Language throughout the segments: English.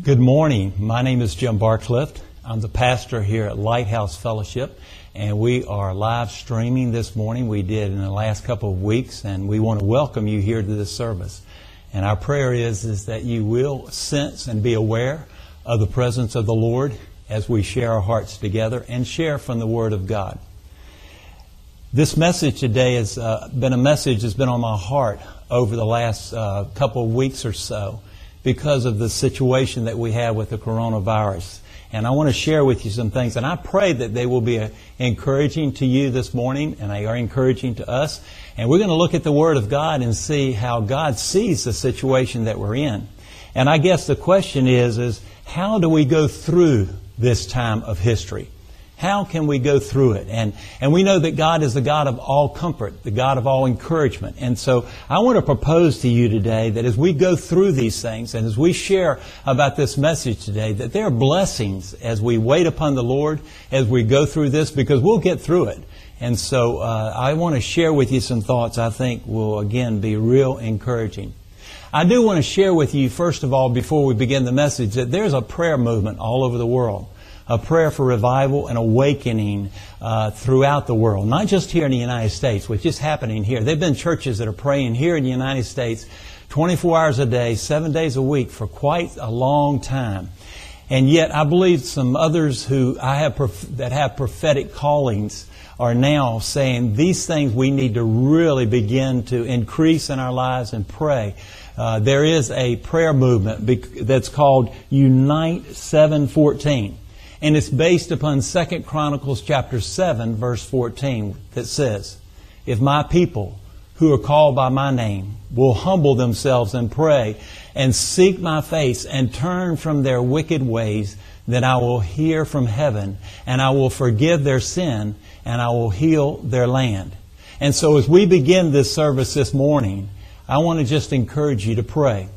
Good morning. My name is Jim Barclift. I'm the pastor here at Lighthouse Fellowship, and we are live streaming this morning. We did in the last couple of weeks, and we want to welcome you here to this service. And our prayer is, is that you will sense and be aware of the presence of the Lord as we share our hearts together and share from the Word of God. This message today has uh, been a message that's been on my heart over the last uh, couple of weeks or so because of the situation that we have with the coronavirus. And I want to share with you some things, and I pray that they will be uh, encouraging to you this morning, and they are encouraging to us. And we're going to look at the Word of God and see how God sees the situation that we're in. And I guess the question is, is how do we go through this time of history? How can we go through it? And, and we know that God is the God of all comfort, the God of all encouragement. And so I want to propose to you today that as we go through these things and as we share about this message today, that there are blessings as we wait upon the Lord, as we go through this, because we'll get through it. And so uh, I want to share with you some thoughts I think will again be real encouraging. I do want to share with you, first of all, before we begin the message, that there's a prayer movement all over the world a prayer for revival and awakening uh, throughout the world, not just here in the United States, which is happening here. There have been churches that are praying here in the United States 24 hours a day, seven days a week for quite a long time. And yet, I believe some others who I have that have prophetic callings are now saying these things we need to really begin to increase in our lives and pray. Uh, there is a prayer movement that's called Unite 714 and it's based upon 2 Chronicles chapter 7 verse 14 that says, If my people who are called by my name will humble themselves and pray and seek my face and turn from their wicked ways, then I will hear from heaven and I will forgive their sin and I will heal their land. And so as we begin this service this morning, I want to just encourage you to pray.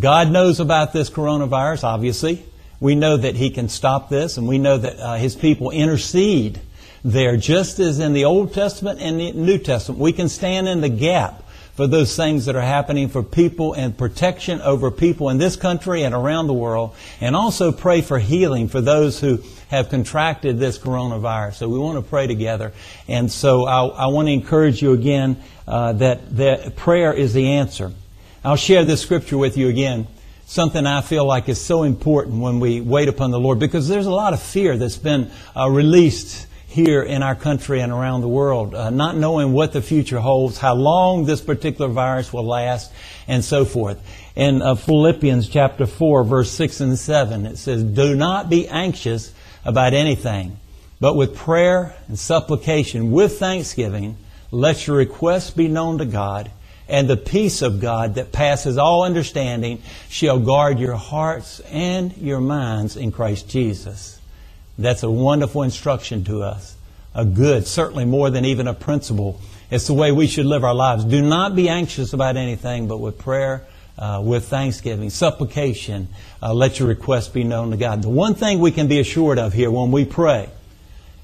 God knows about this coronavirus, obviously. We know that He can stop this, and we know that uh, His people intercede there, just as in the Old Testament and the New Testament. We can stand in the gap for those things that are happening for people and protection over people in this country and around the world, and also pray for healing for those who have contracted this coronavirus. So we want to pray together. And so I, I want to encourage you again uh, that, that prayer is the answer. I'll share this scripture with you again something I feel like is so important when we wait upon the Lord because there's a lot of fear that's been uh, released here in our country and around the world, uh, not knowing what the future holds, how long this particular virus will last, and so forth. In uh, Philippians chapter 4, verse 6 and 7, it says, Do not be anxious about anything, but with prayer and supplication, with thanksgiving, let your requests be known to God and the peace of God that passes all understanding shall guard your hearts and your minds in Christ Jesus. That's a wonderful instruction to us. A good, certainly more than even a principle. It's the way we should live our lives. Do not be anxious about anything, but with prayer, uh, with thanksgiving, supplication, uh, let your requests be known to God. The one thing we can be assured of here when we pray,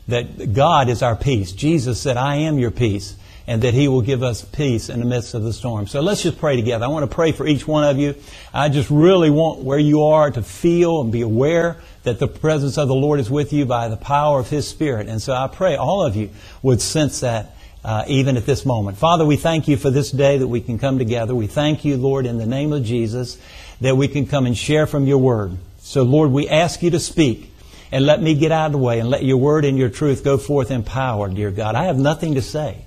that God is our peace. Jesus said, I am your peace and that He will give us peace in the midst of the storm. So let's just pray together. I want to pray for each one of you. I just really want where you are to feel and be aware that the presence of the Lord is with you by the power of His Spirit. And so I pray all of you would sense that uh, even at this moment. Father, we thank you for this day that we can come together. We thank you, Lord, in the name of Jesus, that we can come and share from your word. So, Lord, we ask you to speak and let me get out of the way and let your word and your truth go forth in power, dear God. I have nothing to say.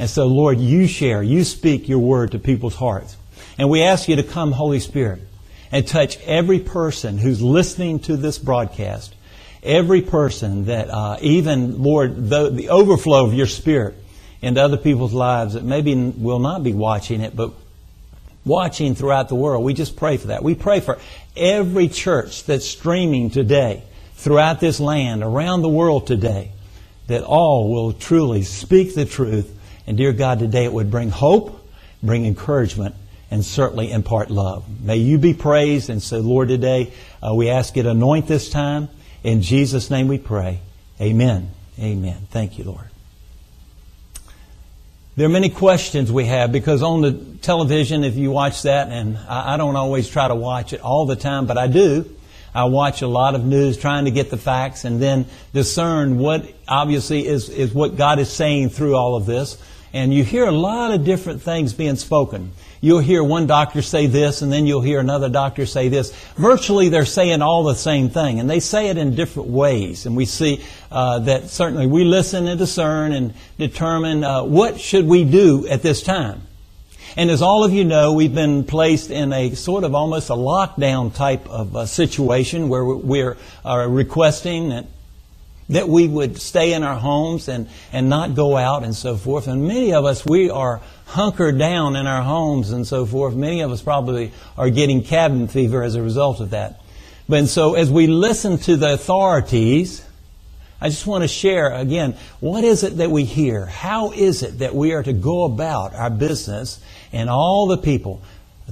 And so, Lord, you share, you speak your word to people's hearts. And we ask you to come, Holy Spirit, and touch every person who's listening to this broadcast. Every person that, uh, even, Lord, the, the overflow of your Spirit into other people's lives that maybe will not be watching it, but watching throughout the world. We just pray for that. We pray for every church that's streaming today throughout this land, around the world today, that all will truly speak the truth and dear God, today it would bring hope, bring encouragement, and certainly impart love. May you be praised. And so, Lord, today uh, we ask you to anoint this time. In Jesus' name we pray. Amen. Amen. Thank you, Lord. There are many questions we have because on the television, if you watch that, and I don't always try to watch it all the time, but I do, I watch a lot of news trying to get the facts and then discern what obviously is, is what God is saying through all of this. And you hear a lot of different things being spoken. You'll hear one doctor say this, and then you'll hear another doctor say this. Virtually, they're saying all the same thing, and they say it in different ways. And we see uh, that certainly we listen and discern and determine uh, what should we do at this time. And as all of you know, we've been placed in a sort of almost a lockdown type of uh, situation where we're uh, requesting that, we would stay in our homes and, and not go out and so forth. And many of us, we are hunkered down in our homes and so forth. Many of us probably are getting cabin fever as a result of that. But so as we listen to the authorities, I just want to share again, what is it that we hear? How is it that we are to go about our business and all the people,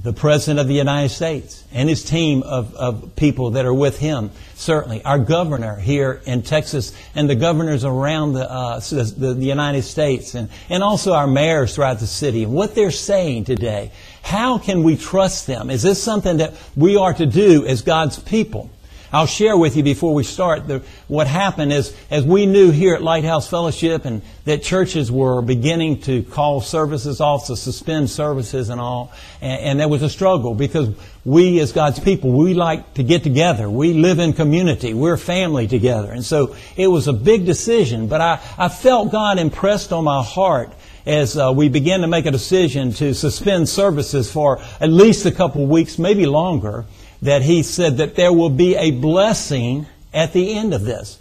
the President of the United States and his team of, of people that are with him, certainly, our governor here in Texas and the governors around the, uh, the, the United States and, and also our mayors throughout the city and what they're saying today. How can we trust them? Is this something that we are to do as God's people? I'll share with you before we start the, what happened is as we knew here at Lighthouse Fellowship and that churches were beginning to call services off, to suspend services and all, and, and there was a struggle because we as God's people, we like to get together. We live in community. We're family together. And so it was a big decision, but I, I felt God impressed on my heart as uh, we began to make a decision to suspend services for at least a couple weeks, maybe longer that he said that there will be a blessing at the end of this.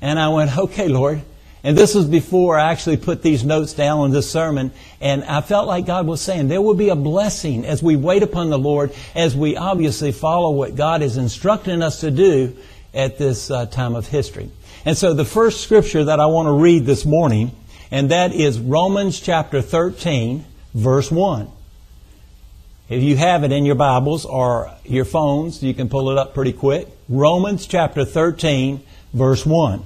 And I went, okay, Lord. And this was before I actually put these notes down on this sermon. And I felt like God was saying there will be a blessing as we wait upon the Lord, as we obviously follow what God is instructing us to do at this uh, time of history. And so the first scripture that I want to read this morning, and that is Romans chapter 13, verse 1. If you have it in your Bibles or your phones, you can pull it up pretty quick. Romans chapter 13, verse 1.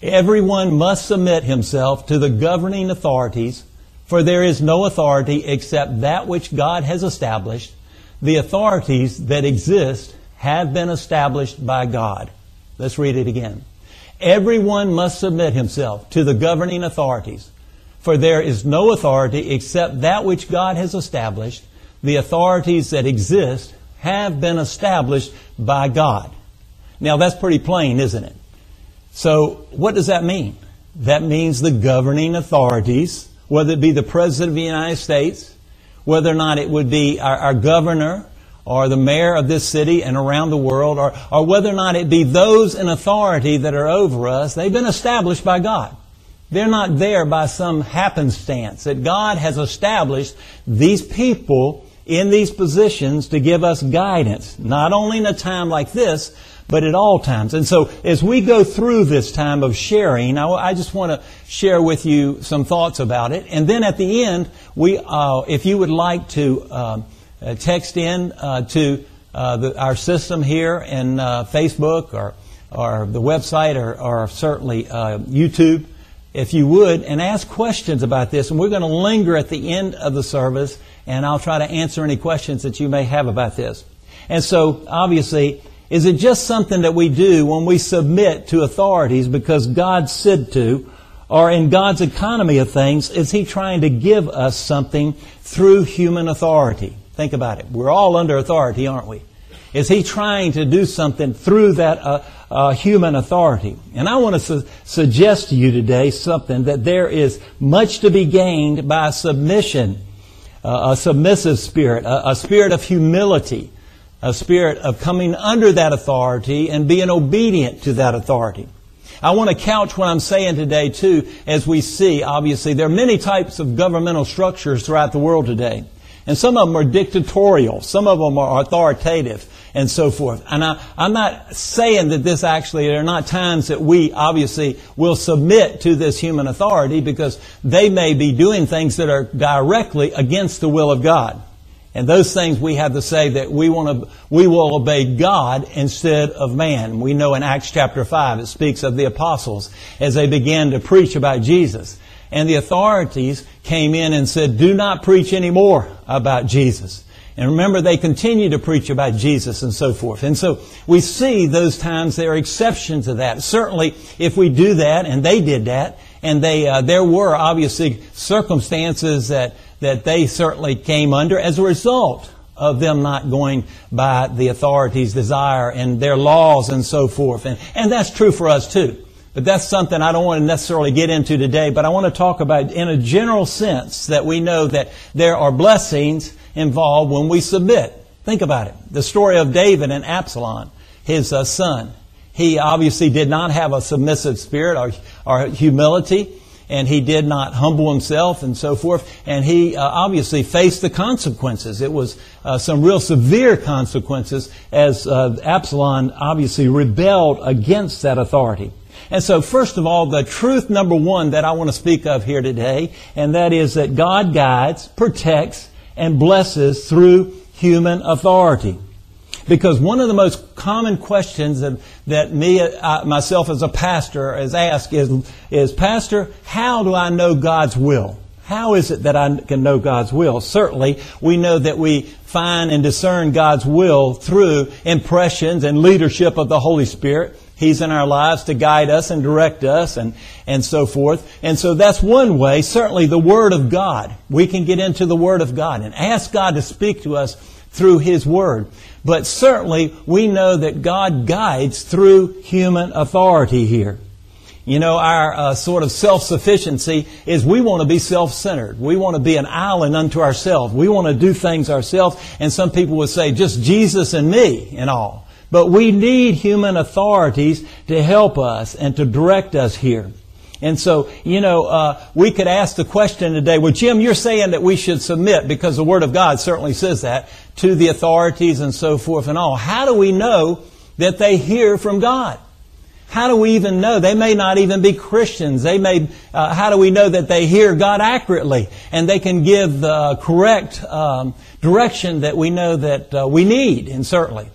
Everyone must submit himself to the governing authorities, for there is no authority except that which God has established. The authorities that exist have been established by God. Let's read it again. Everyone must submit himself to the governing authorities for there is no authority except that which God has established. The authorities that exist have been established by God. Now that's pretty plain, isn't it? So what does that mean? That means the governing authorities, whether it be the President of the United States, whether or not it would be our, our governor or the mayor of this city and around the world, or, or whether or not it be those in authority that are over us, they've been established by God. They're not there by some happenstance. That God has established these people in these positions to give us guidance, not only in a time like this, but at all times. And so, as we go through this time of sharing, I, I just want to share with you some thoughts about it. And then at the end, we, uh, if you would like to uh, uh text in uh, to uh, the, our system here in uh, Facebook or, or the website or, or certainly YouTube, if you would, and ask questions about this. And we're going to linger at the end of the service, and I'll try to answer any questions that you may have about this. And so, obviously, is it just something that we do when we submit to authorities because God said to? Or in God's economy of things, is He trying to give us something through human authority? Think about it. We're all under authority, aren't we? Is He trying to do something through that uh, uh, human authority? And I want to su- suggest to you today something that there is much to be gained by submission, uh, a submissive spirit, a, a spirit of humility, a spirit of coming under that authority and being obedient to that authority. I want to couch what I'm saying today too, as we see, obviously, there are many types of governmental structures throughout the world today. And some of them are dictatorial. Some of them are authoritative and so forth. And I, am not saying that this actually, there are not times that we obviously will submit to this human authority because they may be doing things that are directly against the will of God. And those things we have to say that we want to, we will obey God instead of man. We know in Acts chapter 5 it speaks of the apostles as they began to preach about Jesus. And the authorities came in and said, do not preach anymore about Jesus. And remember, they continue to preach about Jesus and so forth. And so we see those times there are exceptions to that. Certainly, if we do that, and they did that, and they, uh, there were obviously circumstances that, that they certainly came under as a result of them not going by the authorities' desire and their laws and so forth. And, and that's true for us too. But that's something I don't want to necessarily get into today, but I want to talk about in a general sense that we know that there are blessings involved when we submit. Think about it. The story of David and Absalom, his uh, son. He obviously did not have a submissive spirit or, or humility, and he did not humble himself and so forth. And he uh, obviously faced the consequences. It was uh, some real severe consequences as uh, Absalom obviously rebelled against that authority. And so, first of all, the truth number one that I want to speak of here today, and that is that God guides, protects, and blesses through human authority. Because one of the most common questions that, that me, uh, myself as a pastor, is asked is, is, Pastor, how do I know God's will? How is it that I can know God's will? Certainly, we know that we find and discern God's will through impressions and leadership of the Holy Spirit. He's in our lives to guide us and direct us and, and so forth. And so that's one way. Certainly the Word of God. We can get into the Word of God and ask God to speak to us through His Word. But certainly we know that God guides through human authority here. You know, our uh, sort of self-sufficiency is we want to be self-centered. We want to be an island unto ourselves. We want to do things ourselves. And some people would say, just Jesus and me and all. But we need human authorities to help us and to direct us here. And so, you know, uh, we could ask the question today, well, Jim, you're saying that we should submit, because the Word of God certainly says that, to the authorities and so forth and all. How do we know that they hear from God? How do we even know? They may not even be Christians. They may, uh, how do we know that they hear God accurately and they can give the correct um, direction that we know that uh, we need, and certainly.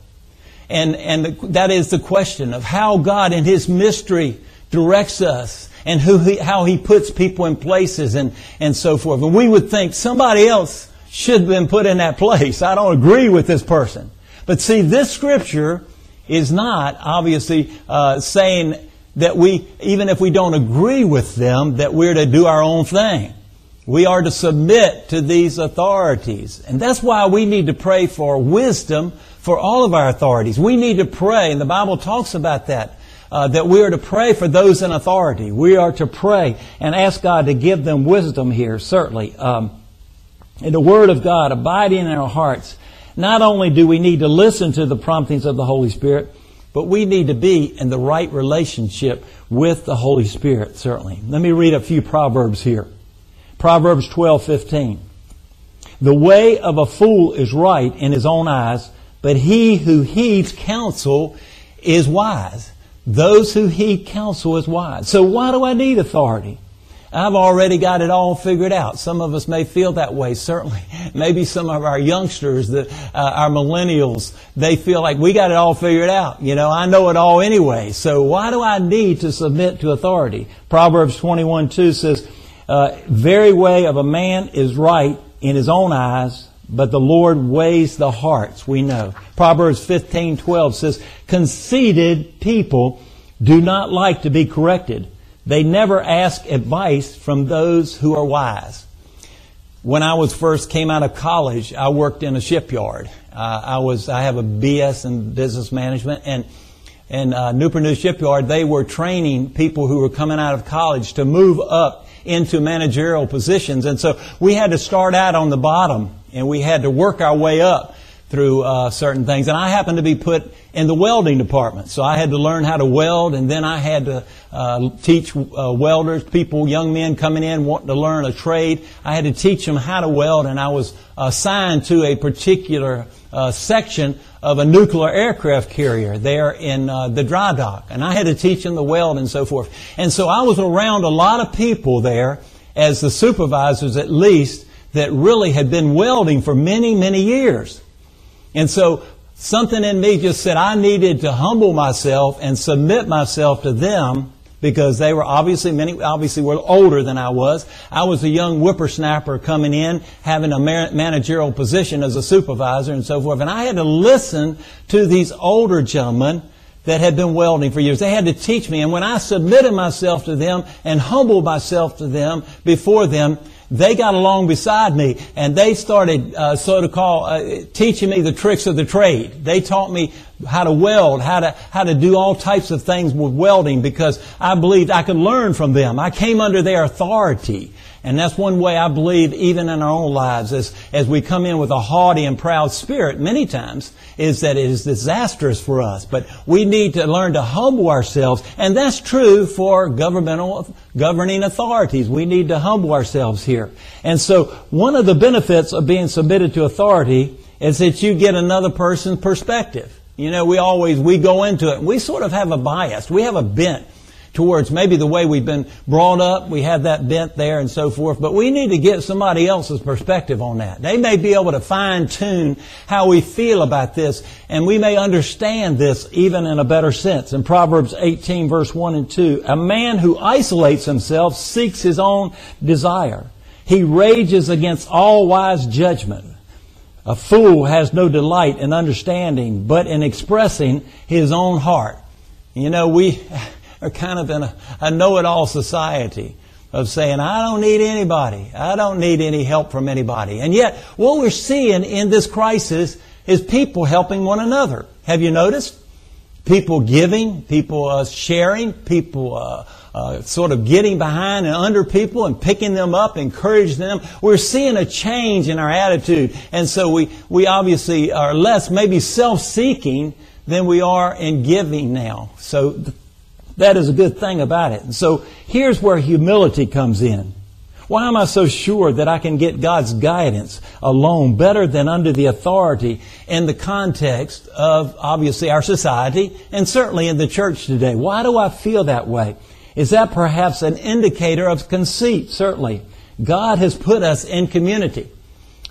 And, and that is the question of how God in His mystery directs us and who he, how He puts people in places and, and so forth. And we would think somebody else should have been put in that place. I don't agree with this person. But see, this scripture is not obviously uh, saying that we, even if we don't agree with them, that we're to do our own thing. We are to submit to these authorities. And that's why we need to pray for wisdom for all of our authorities. We need to pray, and the Bible talks about that, uh, that we are to pray for those in authority. We are to pray and ask God to give them wisdom here, certainly. Um, in the Word of God abiding in our hearts, not only do we need to listen to the promptings of the Holy Spirit, but we need to be in the right relationship with the Holy Spirit, certainly. Let me read a few Proverbs here. Proverbs 12:15. The way of a fool is right in his own eyes, but he who heeds counsel is wise. Those who heed counsel is wise. So why do I need authority? I've already got it all figured out. Some of us may feel that way, certainly. Maybe some of our youngsters, the, uh, our millennials, they feel like we got it all figured out. You know, I know it all anyway. So why do I need to submit to authority? Proverbs 21 2 says, uh, very way of a man is right in his own eyes, but the Lord weighs the hearts, we know. Proverbs 15:12 says, "Conceited people do not like to be corrected. They never ask advice from those who are wise." When I was first came out of college, I worked in a shipyard. Uh, I was I have a BS in business management and in uh, Newport News Shipyard, they were training people who were coming out of college to move up into managerial positions. And so we had to start out on the bottom and we had to work our way up through uh, certain things. And I happened to be put in the welding department, so I had to learn how to weld, and then I had to uh, teach uh, welders, people, young men coming in wanting to learn a trade. I had to teach them how to weld, and I was assigned to a particular uh, section of a nuclear aircraft carrier there in uh, the dry dock, and I had to teach them the weld and so forth. And so I was around a lot of people there as the supervisors, at least that really had been welding for many, many years. And so something in me just said I needed to humble myself and submit myself to them because they were obviously many obviously were older than I was. I was a young whippersnapper coming in, having a managerial position as a supervisor and so forth, and I had to listen to these older gentlemen that had been welding for years. They had to teach me, and when I submitted myself to them and humbled myself to them before them, they got along beside me and they started uh, so to call uh, teaching me the tricks of the trade. They taught me how to weld, how to how to do all types of things with welding because I believed I could learn from them. I came under their authority. And that's one way I believe even in our own lives as, as we come in with a haughty and proud spirit many times is that it is disastrous for us. But we need to learn to humble ourselves. And that's true for governmental, governing authorities. We need to humble ourselves here. And so one of the benefits of being submitted to authority is that you get another person's perspective. You know, we always, we go into it, we sort of have a bias. We have a bent towards maybe the way we've been brought up. We have that bent there and so forth. But we need to get somebody else's perspective on that. They may be able to fine tune how we feel about this and we may understand this even in a better sense. In Proverbs 18 verse 1 and 2, a man who isolates himself seeks his own desire. He rages against all wise judgment. A fool has no delight in understanding, but in expressing his own heart. You know, we, are kind of in a, a know-it-all society of saying, I don't need anybody. I don't need any help from anybody. And yet, what we're seeing in this crisis is people helping one another. Have you noticed? People giving, people uh, sharing, people uh, uh, sort of getting behind and under people and picking them up, encouraging them. We're seeing a change in our attitude. And so we, we obviously are less maybe self-seeking than we are in giving now. So that is a good thing about it. And so here's where humility comes in. Why am I so sure that I can get God's guidance alone better than under the authority in the context of obviously our society and certainly in the church today? Why do I feel that way? Is that perhaps an indicator of conceit? Certainly. God has put us in community.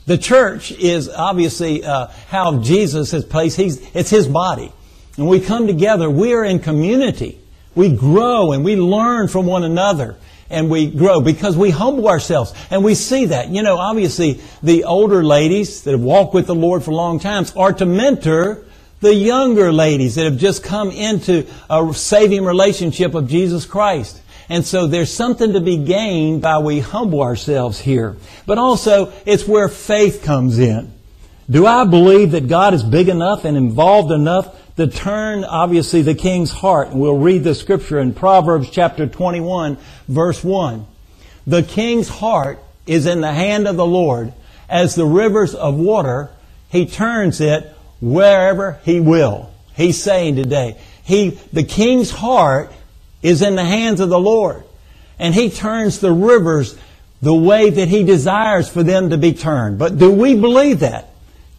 The church is obviously uh, how Jesus has placed. He's, it's His body. And we come together. We are in community. We grow and we learn from one another and we grow because we humble ourselves and we see that. You know, obviously the older ladies that have walked with the Lord for long times are to mentor the younger ladies that have just come into a saving relationship of Jesus Christ. And so there's something to be gained by we humble ourselves here. But also, it's where faith comes in. Do I believe that God is big enough and involved enough to turn, obviously, the king's heart. And we'll read the scripture in Proverbs chapter 21, verse 1. The king's heart is in the hand of the Lord. As the rivers of water, he turns it wherever he will. He's saying today, he, the king's heart is in the hands of the Lord. And he turns the rivers the way that he desires for them to be turned. But do we believe that?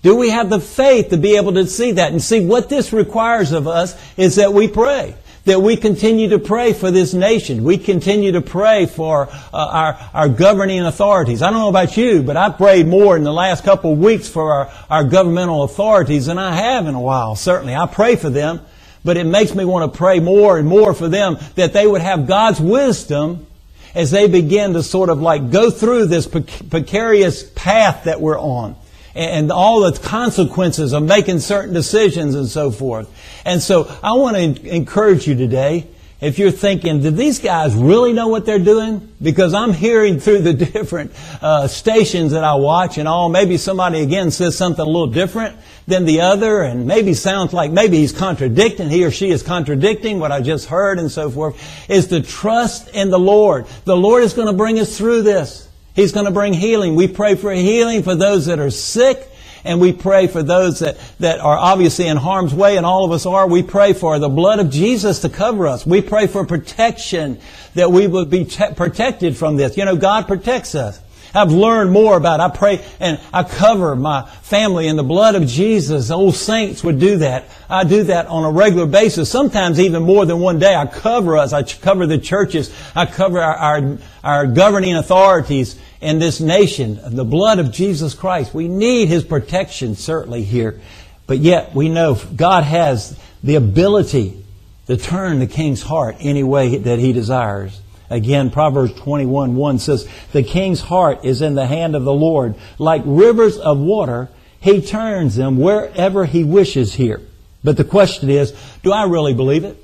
Do we have the faith to be able to see that? And see, what this requires of us is that we pray. That we continue to pray for this nation. We continue to pray for uh, our, our governing authorities. I don't know about you, but I've prayed more in the last couple of weeks for our, our governmental authorities than I have in a while, certainly. I pray for them, but it makes me want to pray more and more for them that they would have God's wisdom as they begin to sort of like go through this precarious path that we're on and all the consequences of making certain decisions and so forth. And so I want to encourage you today, if you're thinking, did these guys really know what they're doing? Because I'm hearing through the different uh, stations that I watch and all, maybe somebody again says something a little different than the other and maybe sounds like maybe he's contradicting, he or she is contradicting what I just heard and so forth, is to trust in the Lord. The Lord is going to bring us through this. He's going to bring healing. We pray for healing for those that are sick. And we pray for those that, that are obviously in harm's way, and all of us are. We pray for the blood of Jesus to cover us. We pray for protection, that we will be te- protected from this. You know, God protects us. I've learned more about it. I pray and I cover my family in the blood of Jesus. Old saints would do that. I do that on a regular basis, sometimes even more than one day. I cover us. I cover the churches. I cover our, our, our governing authorities in this nation, the blood of Jesus Christ. We need His protection certainly here. But yet we know God has the ability to turn the king's heart any way that he desires. Again, Proverbs 21 1 says, The king's heart is in the hand of the Lord. Like rivers of water, he turns them wherever he wishes here. But the question is, do I really believe it?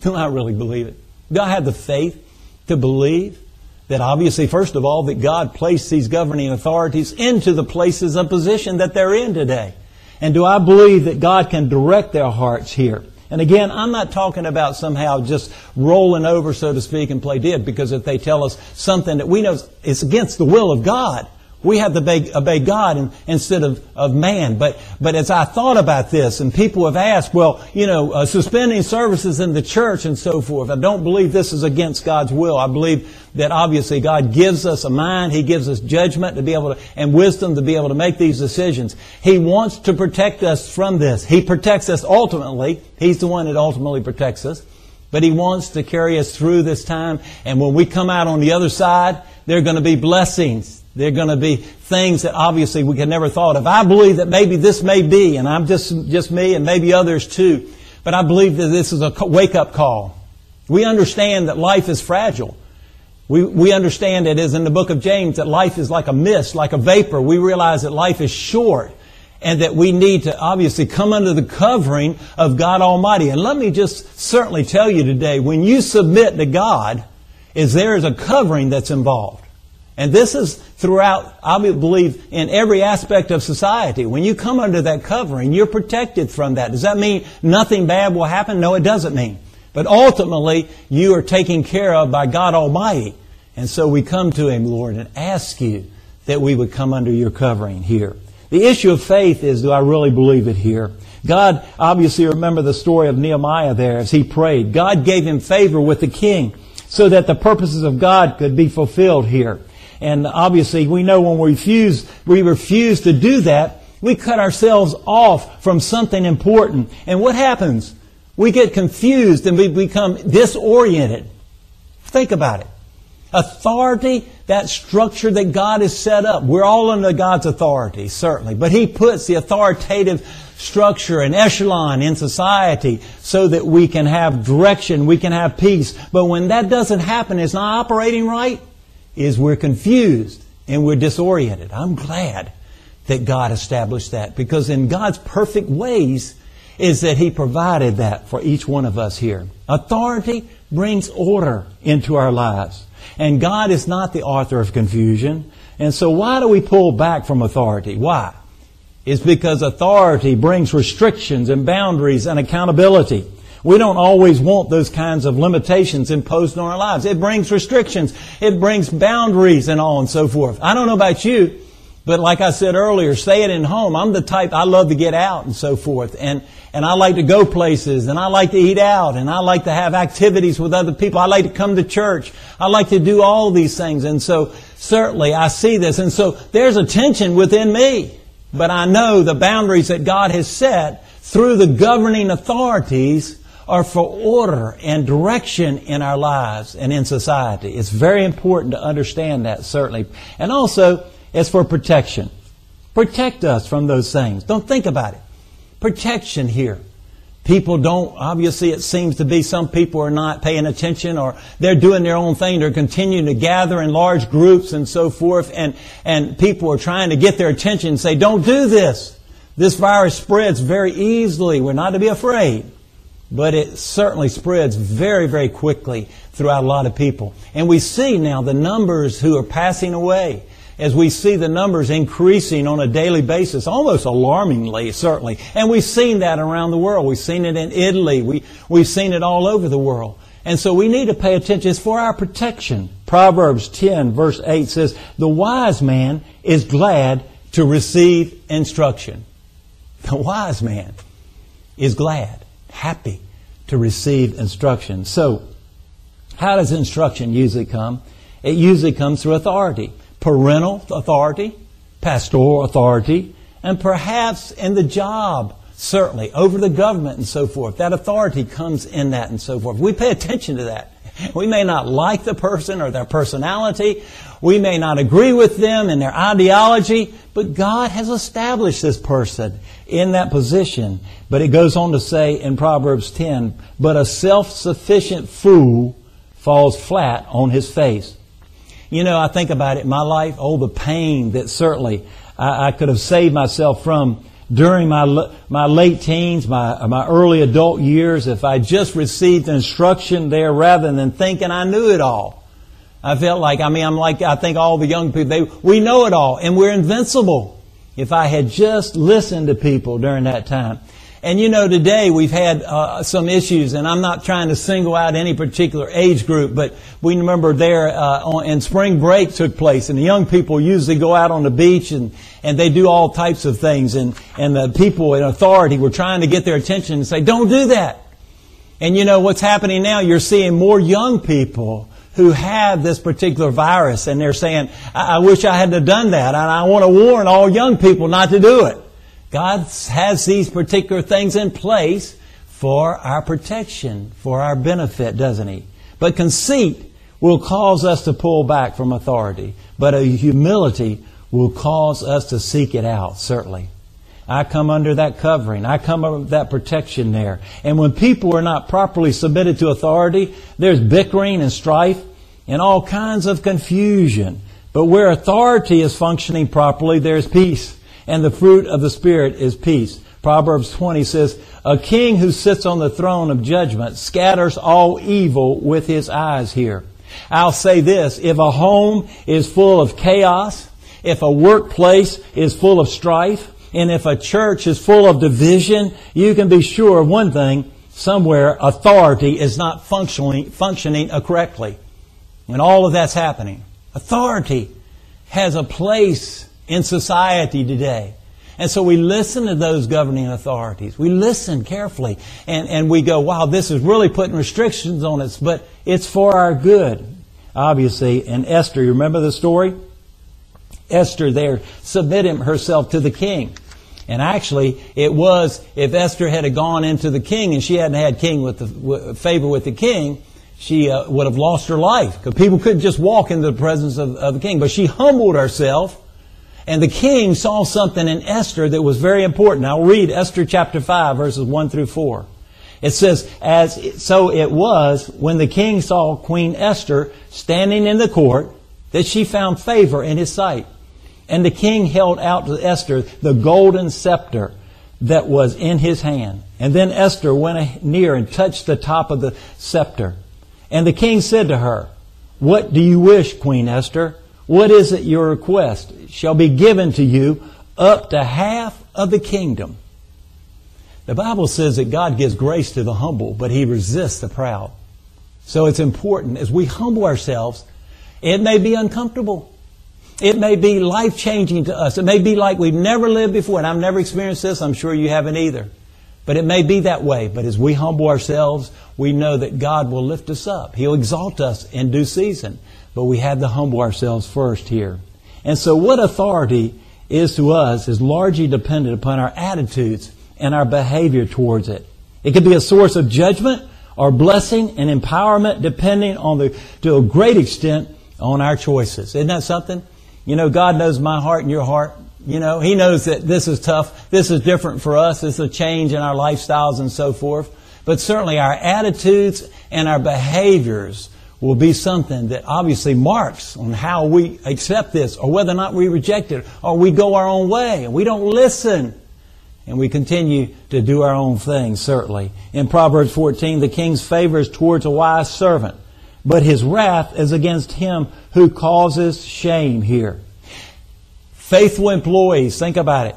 Do I really believe it? Do I have the faith to believe that obviously, first of all, that God placed these governing authorities into the places of position that they're in today? And do I believe that God can direct their hearts here? And again, I'm not talking about somehow just rolling over, so to speak, and play dead, because if they tell us something that we know is against the will of God, we have to obey, obey God in, instead of, of man. But, but as I thought about this, and people have asked, well, you know, uh, suspending services in the church and so forth, I don't believe this is against God's will. I believe that obviously God gives us a mind, He gives us judgment to be able to, and wisdom to be able to make these decisions. He wants to protect us from this. He protects us ultimately. He's the one that ultimately protects us. But He wants to carry us through this time. And when we come out on the other side, there are going to be blessings there are going to be things that obviously we could never thought of. I believe that maybe this may be, and I'm just, just me and maybe others too, but I believe that this is a wake up call. We understand that life is fragile. We, we understand it is in the book of James that life is like a mist, like a vapor. We realize that life is short and that we need to obviously come under the covering of God Almighty. And let me just certainly tell you today, when you submit to God, is there is a covering that's involved. And this is throughout, I believe, in every aspect of society. When you come under that covering, you're protected from that. Does that mean nothing bad will happen? No, it doesn't mean. But ultimately, you are taken care of by God Almighty. And so we come to Him, Lord, and ask you that we would come under your covering here. The issue of faith is, do I really believe it here? God, obviously remember the story of Nehemiah there as he prayed. God gave him favor with the king so that the purposes of God could be fulfilled here. And obviously, we know when we refuse, we refuse to do that, we cut ourselves off from something important. And what happens? We get confused and we become disoriented. Think about it. Authority, that structure that God has set up, we're all under God's authority, certainly. But He puts the authoritative structure and echelon in society so that we can have direction, we can have peace. But when that doesn't happen, it's not operating right, is we're confused and we're disoriented. I'm glad that God established that because in God's perfect ways is that He provided that for each one of us here. Authority brings order into our lives. And God is not the author of confusion. And so why do we pull back from authority? Why? It's because authority brings restrictions and boundaries and accountability. We don't always want those kinds of limitations imposed on our lives. It brings restrictions. It brings boundaries and all and so forth. I don't know about you, but like I said earlier, staying at home, I'm the type, I love to get out and so forth. And, and I like to go places and I like to eat out and I like to have activities with other people. I like to come to church. I like to do all these things. And so certainly I see this. And so there's a tension within me. But I know the boundaries that God has set through the governing authorities are for order and direction in our lives and in society. It's very important to understand that, certainly. And also, it's for protection. Protect us from those things. Don't think about it. Protection here. People don't, obviously it seems to be some people are not paying attention or they're doing their own thing. They're continuing to gather in large groups and so forth and, and people are trying to get their attention and say, don't do this. This virus spreads very easily. We're not to be afraid but it certainly spreads very, very quickly throughout a lot of people. And we see now the numbers who are passing away as we see the numbers increasing on a daily basis, almost alarmingly, certainly. And we've seen that around the world. We've seen it in Italy. We, we've seen it all over the world. And so we need to pay attention. It's for our protection. Proverbs 10 verse 8 says, The wise man is glad to receive instruction. The wise man is glad, happy to receive instruction. So, how does instruction usually come? It usually comes through authority parental authority, pastoral authority, and perhaps in the job, certainly, over the government and so forth. That authority comes in that and so forth. We pay attention to that. We may not like the person or their personality. We may not agree with them and their ideology, but God has established this person in that position. But it goes on to say in Proverbs 10, but a self-sufficient fool falls flat on his face. You know, I think about it my life, oh, the pain that certainly I, I could have saved myself from during my, my late teens, my, my early adult years, if I just received instruction there rather than thinking I knew it all. I felt like, I mean, I'm like, I think all the young people, they, we know it all and we're invincible. If I had just listened to people during that time. And you know, today we've had uh, some issues, and I'm not trying to single out any particular age group, but we remember there uh, on, and spring break took place, and the young people usually go out on the beach and and they do all types of things, and and the people in authority were trying to get their attention and say, "Don't do that." And you know what's happening now? You're seeing more young people who have this particular virus, and they're saying, I, I wish I hadn't done that, and I want to warn all young people not to do it." God has these particular things in place for our protection, for our benefit, doesn't He? But conceit will cause us to pull back from authority. But a humility will cause us to seek it out, certainly. I come under that covering. I come under that protection there. And when people are not properly submitted to authority, there's bickering and strife and all kinds of confusion. But where authority is functioning properly, there's peace and the fruit of the Spirit is peace. Proverbs 20 says, A king who sits on the throne of judgment scatters all evil with his eyes here. I'll say this, if a home is full of chaos, if a workplace is full of strife, and if a church is full of division, you can be sure of one thing, somewhere authority is not functioning, functioning correctly. And all of that's happening. Authority has a place in society today. And so we listen to those governing authorities. We listen carefully and, and we go, wow, this is really putting restrictions on us, but it's for our good. Obviously, and Esther, you remember the story? Esther there submitted herself to the king. And actually, it was, if Esther had gone into the king and she hadn't had king with the, with, favor with the king, she uh, would have lost her life. Because people couldn't just walk into the presence of, of the king. But she humbled herself and the king saw something in Esther that was very important. I'll read Esther chapter 5 verses 1 through 4. It says, as so it was when the king saw Queen Esther standing in the court that she found favor in his sight. And the king held out to Esther the golden scepter that was in his hand. And then Esther went near and touched the top of the scepter. And the king said to her, What do you wish, Queen Esther? What is it your request? Shall be given to you up to half of the kingdom. The Bible says that God gives grace to the humble, but He resists the proud. So it's important as we humble ourselves, it may be uncomfortable. It may be life changing to us. It may be like we've never lived before, and I've never experienced this. I'm sure you haven't either. But it may be that way. But as we humble ourselves, we know that God will lift us up. He'll exalt us in due season. But we have to humble ourselves first here. And so what authority is to us is largely dependent upon our attitudes and our behavior towards it. It can be a source of judgment or blessing and empowerment depending on the, to a great extent on our choices. Isn't that something? You know, God knows my heart and your heart. You know, He knows that this is tough. This is different for us. This is a change in our lifestyles and so forth. But certainly our attitudes and our behaviors will be something that obviously marks on how we accept this or whether or not we reject it or we go our own way and we don't listen and we continue to do our own thing, certainly. In Proverbs 14, the king's favor is towards a wise servant, but his wrath is against him who causes shame here. Faithful employees, think about it.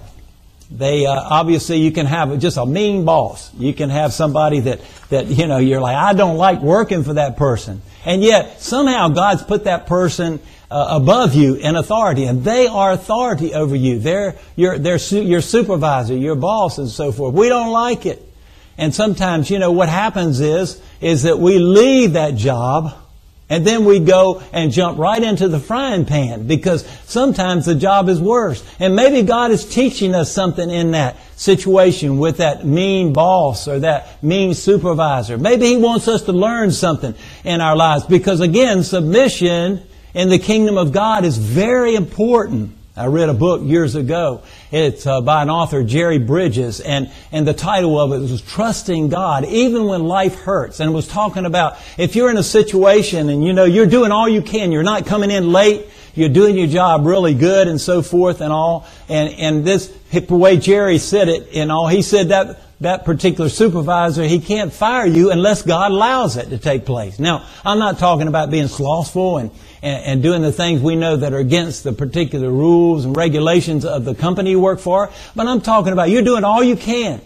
They uh, obviously you can have just a mean boss. You can have somebody that that you know you're like I don't like working for that person. And yet, somehow God's put that person uh, above you in authority, and they are authority over you. They're your, they're su- your supervisor, your boss, and so forth. We don't like it. And sometimes, you know, what happens is, is that we leave that job And then we go and jump right into the frying pan because sometimes the job is worse. And maybe God is teaching us something in that situation with that mean boss or that mean supervisor. Maybe He wants us to learn something in our lives because again, submission in the kingdom of God is very important. I read a book years ago. It's uh, by an author, Jerry Bridges, and, and the title of it was Trusting God, even when life hurts. And it was talking about if you're in a situation and you know you're doing all you can, you're not coming in late, you're doing your job really good and so forth and all. And, and this, the way Jerry said it and all, he said that that particular supervisor, he can't fire you unless God allows it to take place. Now, I'm not talking about being slothful and, and, and, doing the things we know that are against the particular rules and regulations of the company you work for, but I'm talking about you're doing all you can.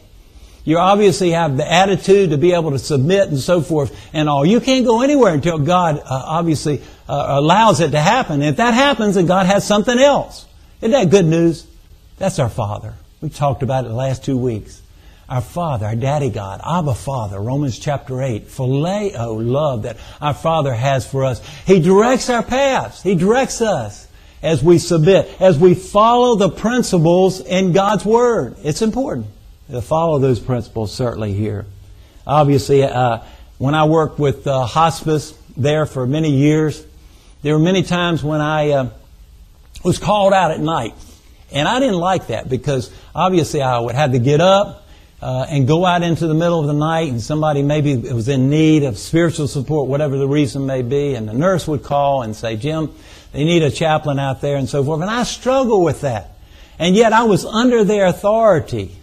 You obviously have the attitude to be able to submit and so forth and all. You can't go anywhere until God uh, obviously uh, allows it to happen. If that happens, then God has something else. Isn't that good news? That's our Father. We talked about it the last two weeks our Father, our Daddy God, Abba Father, Romans chapter 8, phileo, love that our Father has for us. He directs our paths. He directs us as we submit, as we follow the principles in God's Word. It's important to follow those principles, certainly here. Obviously, uh, when I worked with uh, hospice there for many years, there were many times when I uh, was called out at night. And I didn't like that because obviously I would have to get up, uh, and go out into the middle of the night and somebody maybe was in need of spiritual support, whatever the reason may be, and the nurse would call and say, Jim, they need a chaplain out there and so forth. And I struggle with that. And yet I was under their authority.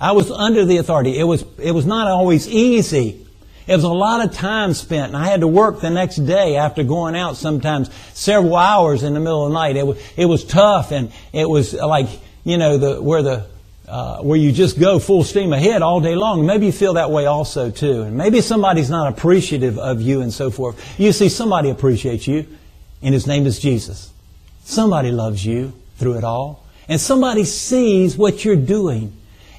I was under the authority. It was, it was not always easy. It was a lot of time spent, and I had to work the next day after going out sometimes several hours in the middle of the night. It was, it was tough, and it was like, you know, the, where the uh, where you just go full steam ahead all day long. Maybe you feel that way also too. And maybe somebody's not appreciative of you and so forth. You see, somebody appreciates you, and his name is Jesus. Somebody loves you through it all. And somebody sees what you're doing,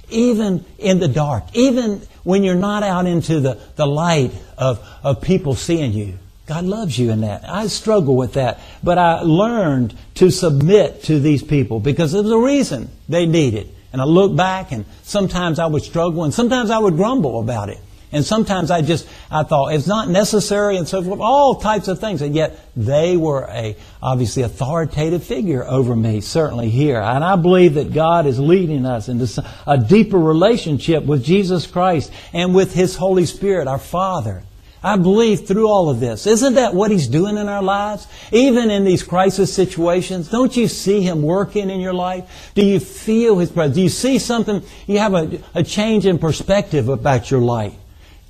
even in the dark, even when you're not out into the, the light of, of people seeing you. God loves you in that. I struggle with that. But I learned to submit to these people because there was a reason they needed. And I look back and sometimes I would struggle and sometimes I would grumble about it. And sometimes I just, I thought it's not necessary and so forth, all types of things. And yet they were a, obviously authoritative figure over me, certainly here. And I believe that God is leading us into a deeper relationship with Jesus Christ and with His Holy Spirit, our Father. I believe through all of this. Isn't that what He's doing in our lives? Even in these crisis situations, don't you see Him working in your life? Do you feel His presence? Do you see something? You have a, a change in perspective about your life.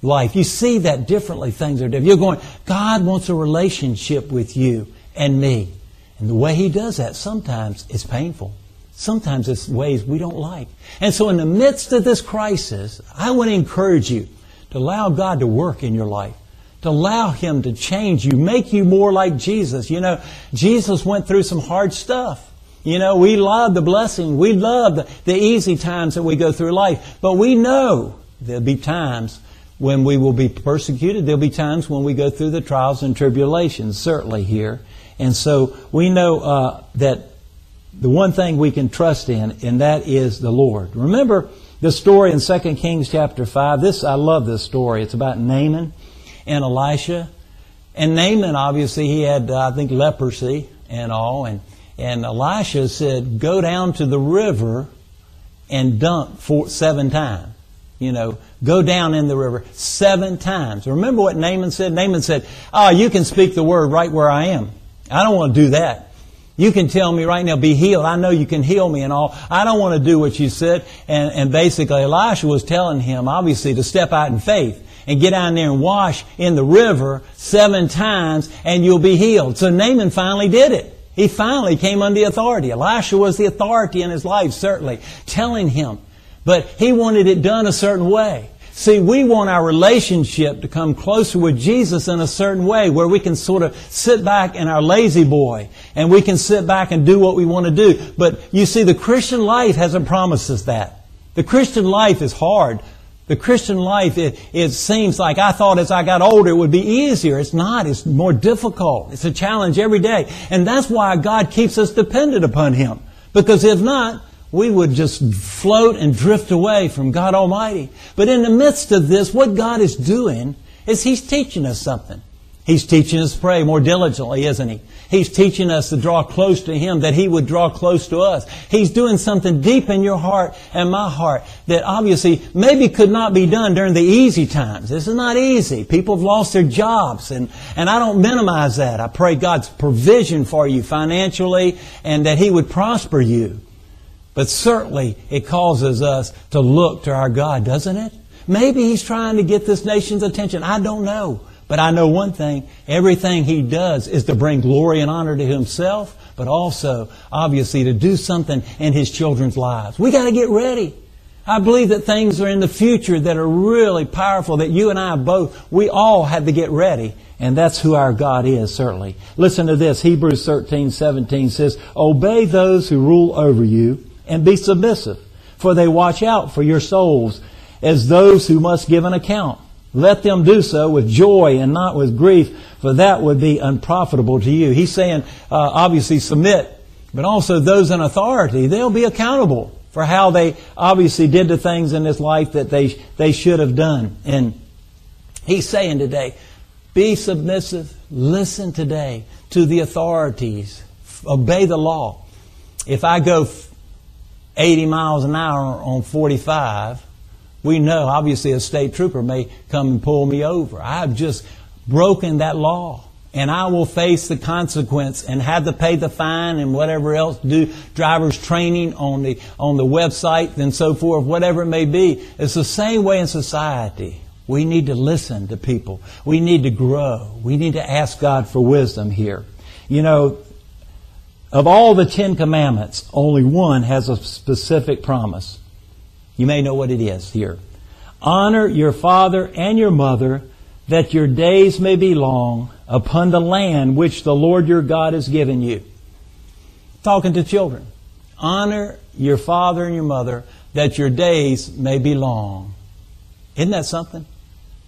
Life. You see that differently. Things are different. You're going, God wants a relationship with you and me. And the way He does that sometimes is painful. Sometimes it's ways we don't like. And so in the midst of this crisis, I want to encourage you to allow God to work in your life to allow Him to change you, make you more like Jesus. You know, Jesus went through some hard stuff. You know, we love the blessing. We love the, the easy times that we go through life. But we know there'll be times when we will be persecuted. There'll be times when we go through the trials and tribulations, certainly here. And so we know uh, that the one thing we can trust in, and that is the Lord. Remember the story in 2 Kings chapter 5? This, I love this story. It's about Naaman and Elisha. And Naaman, obviously, he had, uh, I think, leprosy and all. And, and Elisha said, go down to the river and dunk four, seven times. You know, go down in the river seven times. Remember what Naaman said? Naaman said, oh, you can speak the word right where I am. I don't want to do that. You can tell me right now, be healed. I know you can heal me and all. I don't want to do what you said. And, and basically, Elisha was telling him, obviously, to step out in faith and get down there and wash in the river seven times and you'll be healed. So Naaman finally did it. He finally came under authority. Elisha was the authority in his life, certainly, telling him. But he wanted it done a certain way. See, we want our relationship to come closer with Jesus in a certain way where we can sort of sit back in our lazy boy and we can sit back and do what we want to do. But you see, the Christian life hasn't promised us that. The Christian life is hard The Christian life, it, it seems like I thought as I got older it would be easier. It's not. It's more difficult. It's a challenge every day. And that's why God keeps us dependent upon Him. Because if not, we would just float and drift away from God Almighty. But in the midst of this, what God is doing is He's teaching us something. He's teaching us to pray more diligently, isn't He? He's teaching us to draw close to Him, that He would draw close to us. He's doing something deep in your heart and my heart that obviously maybe could not be done during the easy times. This is not easy. People have lost their jobs, and, and I don't minimize that. I pray God's provision for you financially and that He would prosper you. But certainly it causes us to look to our God, doesn't it? Maybe He's trying to get this nation's attention. I don't know. But I know one thing everything he does is to bring glory and honor to himself, but also, obviously, to do something in his children's lives. We got to get ready. I believe that things are in the future that are really powerful, that you and I both, we all had to get ready. And that's who our God is, certainly. Listen to this. Hebrews 13, 17 says, Obey those who rule over you and be submissive, for they watch out for your souls as those who must give an account. Let them do so with joy and not with grief, for that would be unprofitable to you. He's saying, uh, obviously, submit, but also those in authority, they'll be accountable for how they obviously did the things in this life that they, they should have done. And he's saying today, be submissive, listen today to the authorities, obey the law. If I go 80 miles an hour on 45, we know, obviously, a state trooper may come and pull me over. I've just broken that law. And I will face the consequence and have to pay the fine and whatever else, do driver's training on the, on the website and so forth, whatever it may be. It's the same way in society. We need to listen to people. We need to grow. We need to ask God for wisdom here. You know, of all the Ten Commandments, only one has a specific promise. You may know what it is here. Honor your father and your mother, that your days may be long upon the land which the Lord your God has given you. Talking to children. Honor your father and your mother, that your days may be long. Isn't that something?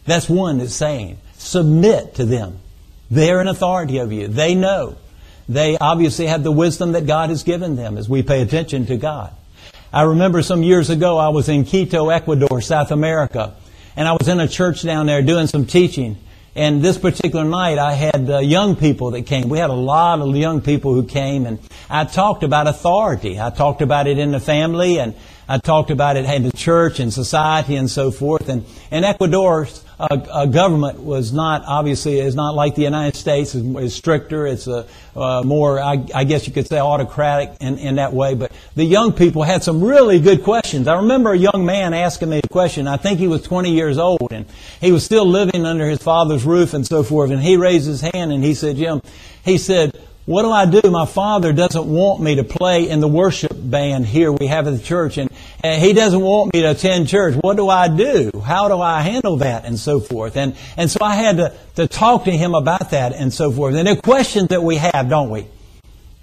That's one that's saying, submit to them. They're in authority over you. They know. They obviously have the wisdom that God has given them as we pay attention to God. I remember some years ago I was in Quito, Ecuador, South America, and I was in a church down there doing some teaching. And this particular night, I had uh, young people that came. We had a lot of young people who came, and I talked about authority. I talked about it in the family, and I talked about it in the church and society and so forth. And, and Ecuador's uh, uh, government was not, obviously, is not like the United States. It's, it's stricter. It's a, uh, more, I, I, guess you could say, autocratic in, in that way. But the young people had some really good questions. I remember a young man asking me a question. I think he was 20 years old, and he was still living under his father's roof and so forth. And he raised his hand and he said, Jim, he said, what do I do? My father doesn't want me to play in the worship band here we have at the church, and, and he doesn't want me to attend church. What do I do? How do I handle that? And so forth. And, and so I had to, to talk to him about that and so forth. And there are questions that we have, don't we?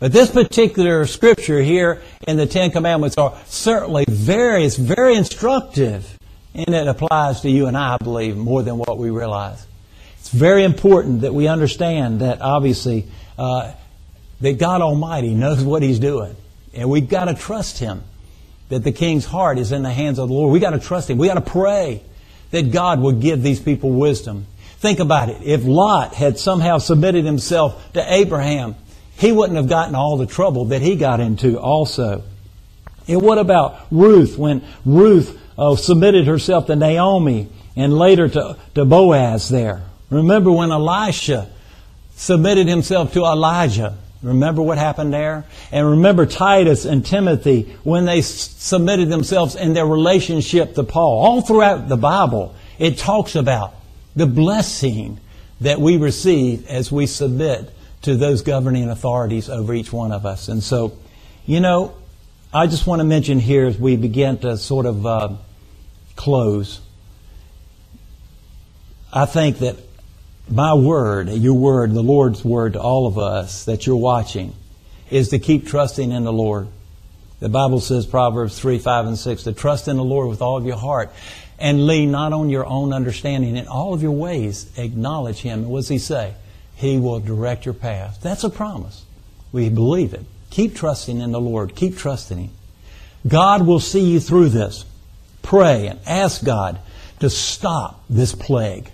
But this particular scripture here in the Ten Commandments are certainly very, it's very instructive. And it applies to you and I, I believe, more than what we realize. It's very important that we understand that obviously uh, that God Almighty knows what He's doing. And we've got to trust Him. That the king's heart is in the hands of the Lord. We've got to trust Him. We've got to pray that God would give these people wisdom. Think about it. If Lot had somehow submitted himself to Abraham, he wouldn't have gotten all the trouble that he got into also. And what about Ruth when Ruth uh, submitted herself to Naomi and later to, to Boaz there? Remember when Elisha submitted himself to Elijah Remember what happened there? And remember Titus and Timothy when they submitted themselves in their relationship to Paul. All throughout the Bible, it talks about the blessing that we receive as we submit to those governing authorities over each one of us. And so, you know, I just want to mention here as we begin to sort of uh, close, I think that my word, your word, the Lord's word to all of us that you're watching is to keep trusting in the Lord. The Bible says, Proverbs 3, 5, and 6, to trust in the Lord with all of your heart and lean not on your own understanding. In all of your ways, acknowledge Him. What does He say? He will direct your path. That's a promise. We believe it. Keep trusting in the Lord. Keep trusting Him. God will see you through this. Pray and ask God to stop this plague.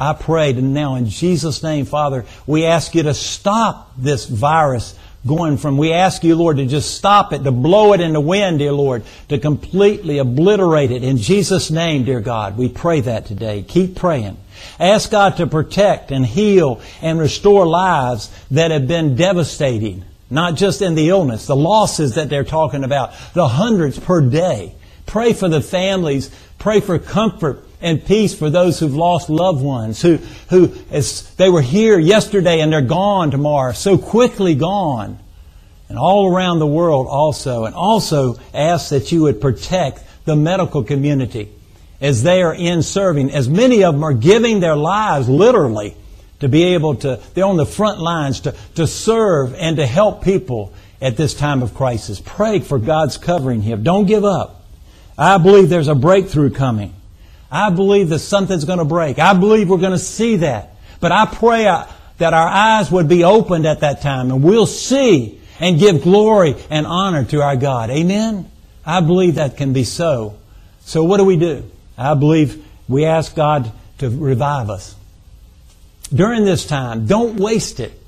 I pray now in Jesus' name, Father, we ask you to stop this virus going from, we ask you, Lord, to just stop it, to blow it in the wind, dear Lord, to completely obliterate it. In Jesus' name, dear God, we pray that today. Keep praying. Ask God to protect and heal and restore lives that have been devastating. Not just in the illness, the losses that they're talking about, the hundreds per day. Pray for the families. Pray for comfort and peace for those who've lost loved ones, who, who as they were here yesterday and they're gone tomorrow, so quickly gone. And all around the world also. And also ask that you would protect the medical community as they are in serving. As many of them are giving their lives literally to be able to, they're on the front lines to, to serve and to help people at this time of crisis. Pray for God's covering here. Don't give up. I believe there's a breakthrough coming. I believe that something's going to break. I believe we're going to see that. But I pray uh, that our eyes would be opened at that time and we'll see and give glory and honor to our God. Amen? I believe that can be so. So what do we do? I believe we ask God to revive us. During this time, don't waste it.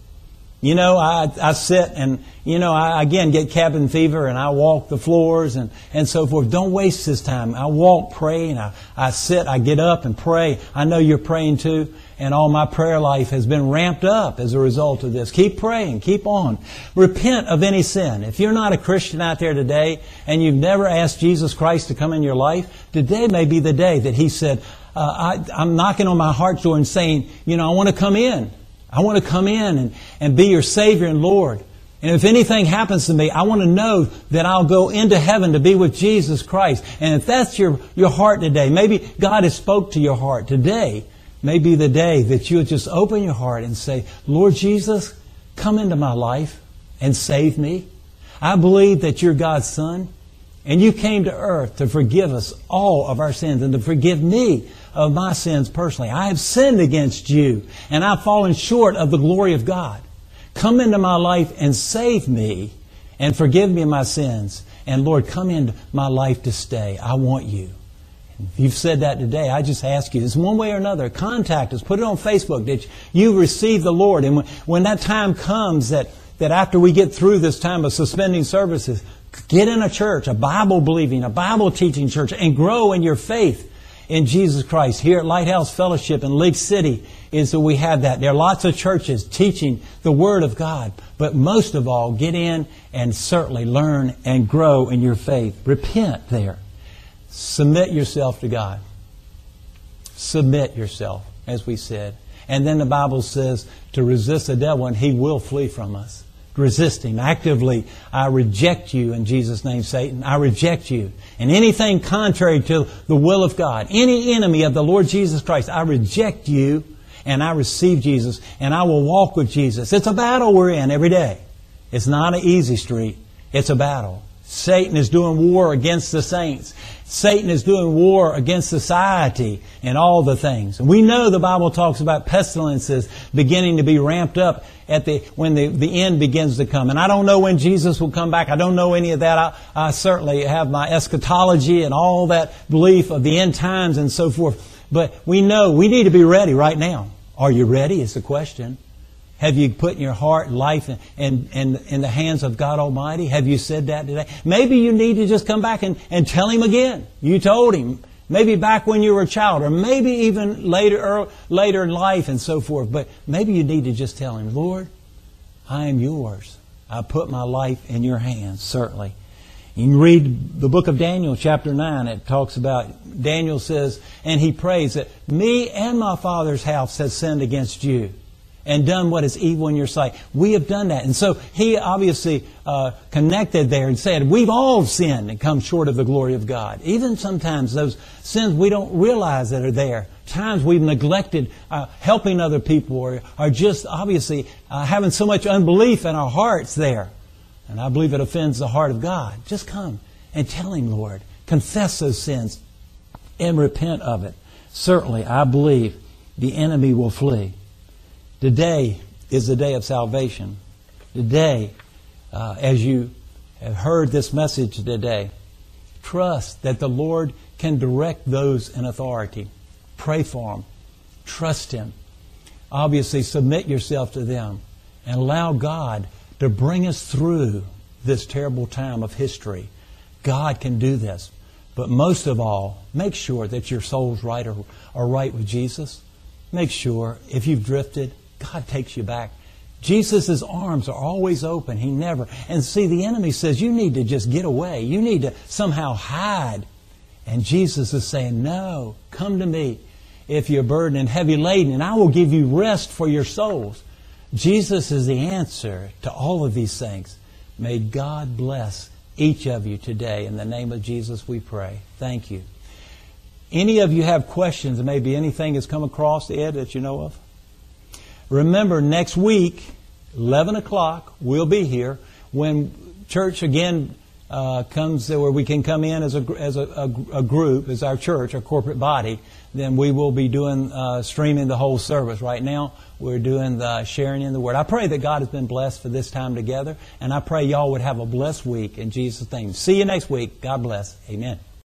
You know, I, I sit and, you know, I again get cabin fever and I walk the floors and, and so forth. Don't waste this time. I walk, pray, and I, I sit, I get up and pray. I know you're praying too. And all my prayer life has been ramped up as a result of this. Keep praying. Keep on. Repent of any sin. If you're not a Christian out there today and you've never asked Jesus Christ to come in your life, today may be the day that He said, uh, I, I'm knocking on my heart door and saying, you know, I want to come in. I want to come in and, and be your Savior and Lord. And if anything happens to me, I want to know that I'll go into heaven to be with Jesus Christ. And if that's your, your heart today, maybe God has spoke to your heart today, maybe the day that you'll just open your heart and say, Lord Jesus, come into my life and save me. I believe that you're God's Son. And you came to earth to forgive us all of our sins and to forgive me of my sins personally. I have sinned against you and I've fallen short of the glory of God. Come into my life and save me and forgive me my sins. And Lord, come into my life to stay. I want you. If you've said that today, I just ask you, this one way or another, contact us, put it on Facebook that you receive the Lord. And when, when that time comes that, that after we get through this time of suspending services, get in a church, a Bible believing, a Bible teaching church, and grow in your faith in Jesus Christ. Here at Lighthouse Fellowship in League City is that we have that. There are lots of churches teaching the Word of God, but most of all, get in and certainly learn and grow in your faith. Repent there. Submit yourself to God. Submit yourself, as we said. And then the Bible says to resist the devil and he will flee from us resist him actively. I reject you in Jesus' name, Satan. I reject you. And anything contrary to the will of God, any enemy of the Lord Jesus Christ, I reject you and I receive Jesus and I will walk with Jesus. It's a battle we're in every day. It's not an easy street. It's a battle. Satan is doing war against the saints. Satan is doing war against society and all the things. We know the Bible talks about pestilences beginning to be ramped up at the, when the, the end begins to come. And I don't know when Jesus will come back. I don't know any of that. I, I certainly have my eschatology and all that belief of the end times and so forth. But we know we need to be ready right now. Are you ready? Is the question. Have you put your heart life in, in, in, in, the hands of God Almighty? Have you said that today? Maybe you need to just come back and, and tell Him again. You told Him. Maybe back when you were a child, or maybe even later, or later in life and so forth. But maybe you need to just tell Him, Lord, I am yours. I put my life in your hands, certainly. You can read the book of Daniel, chapter 9. It talks about, Daniel says, and he prays that me and my father's house has sinned against you and done what is evil in your sight. We have done that. And so he obviously uh, connected there and said, we've all sinned and come short of the glory of God. Even sometimes those sins we don't realize that are there. Times we've neglected uh, helping other people or are just obviously uh, having so much unbelief in our hearts there. And I believe it offends the heart of God. Just come and tell Him, Lord. Confess those sins and repent of it, certainly I believe the enemy will flee. Today is the day of salvation. Today, uh, as you have heard this message today, trust that the Lord can direct those in authority. Pray for them. Trust Him. Obviously, submit yourself to them and allow God to bring us through this terrible time of history. God can do this. But most of all, make sure that your soul's right or, or right with Jesus. Make sure if you've drifted, God takes you back. Jesus' arms are always open. He never. And see, the enemy says you need to just get away. You need to somehow hide. And Jesus is saying, No, come to me if you're burdened and heavy laden, and I will give you rest for your souls. Jesus is the answer to all of these things. May God bless each of you today. In the name of Jesus, we pray. Thank you. Any of you have questions, maybe anything has come across, Ed, that you know of? Remember, next week, 11 o'clock, we'll be here when church again uh, comes where we can come in as a, as a, a, a, group, as our church, our corporate body, then we will be doing uh, streaming the whole service. Right now, we're doing the sharing in the Word. I pray that God has been blessed for this time together, and I pray y'all would have a blessed week in Jesus' name. See you next week. God bless. Amen.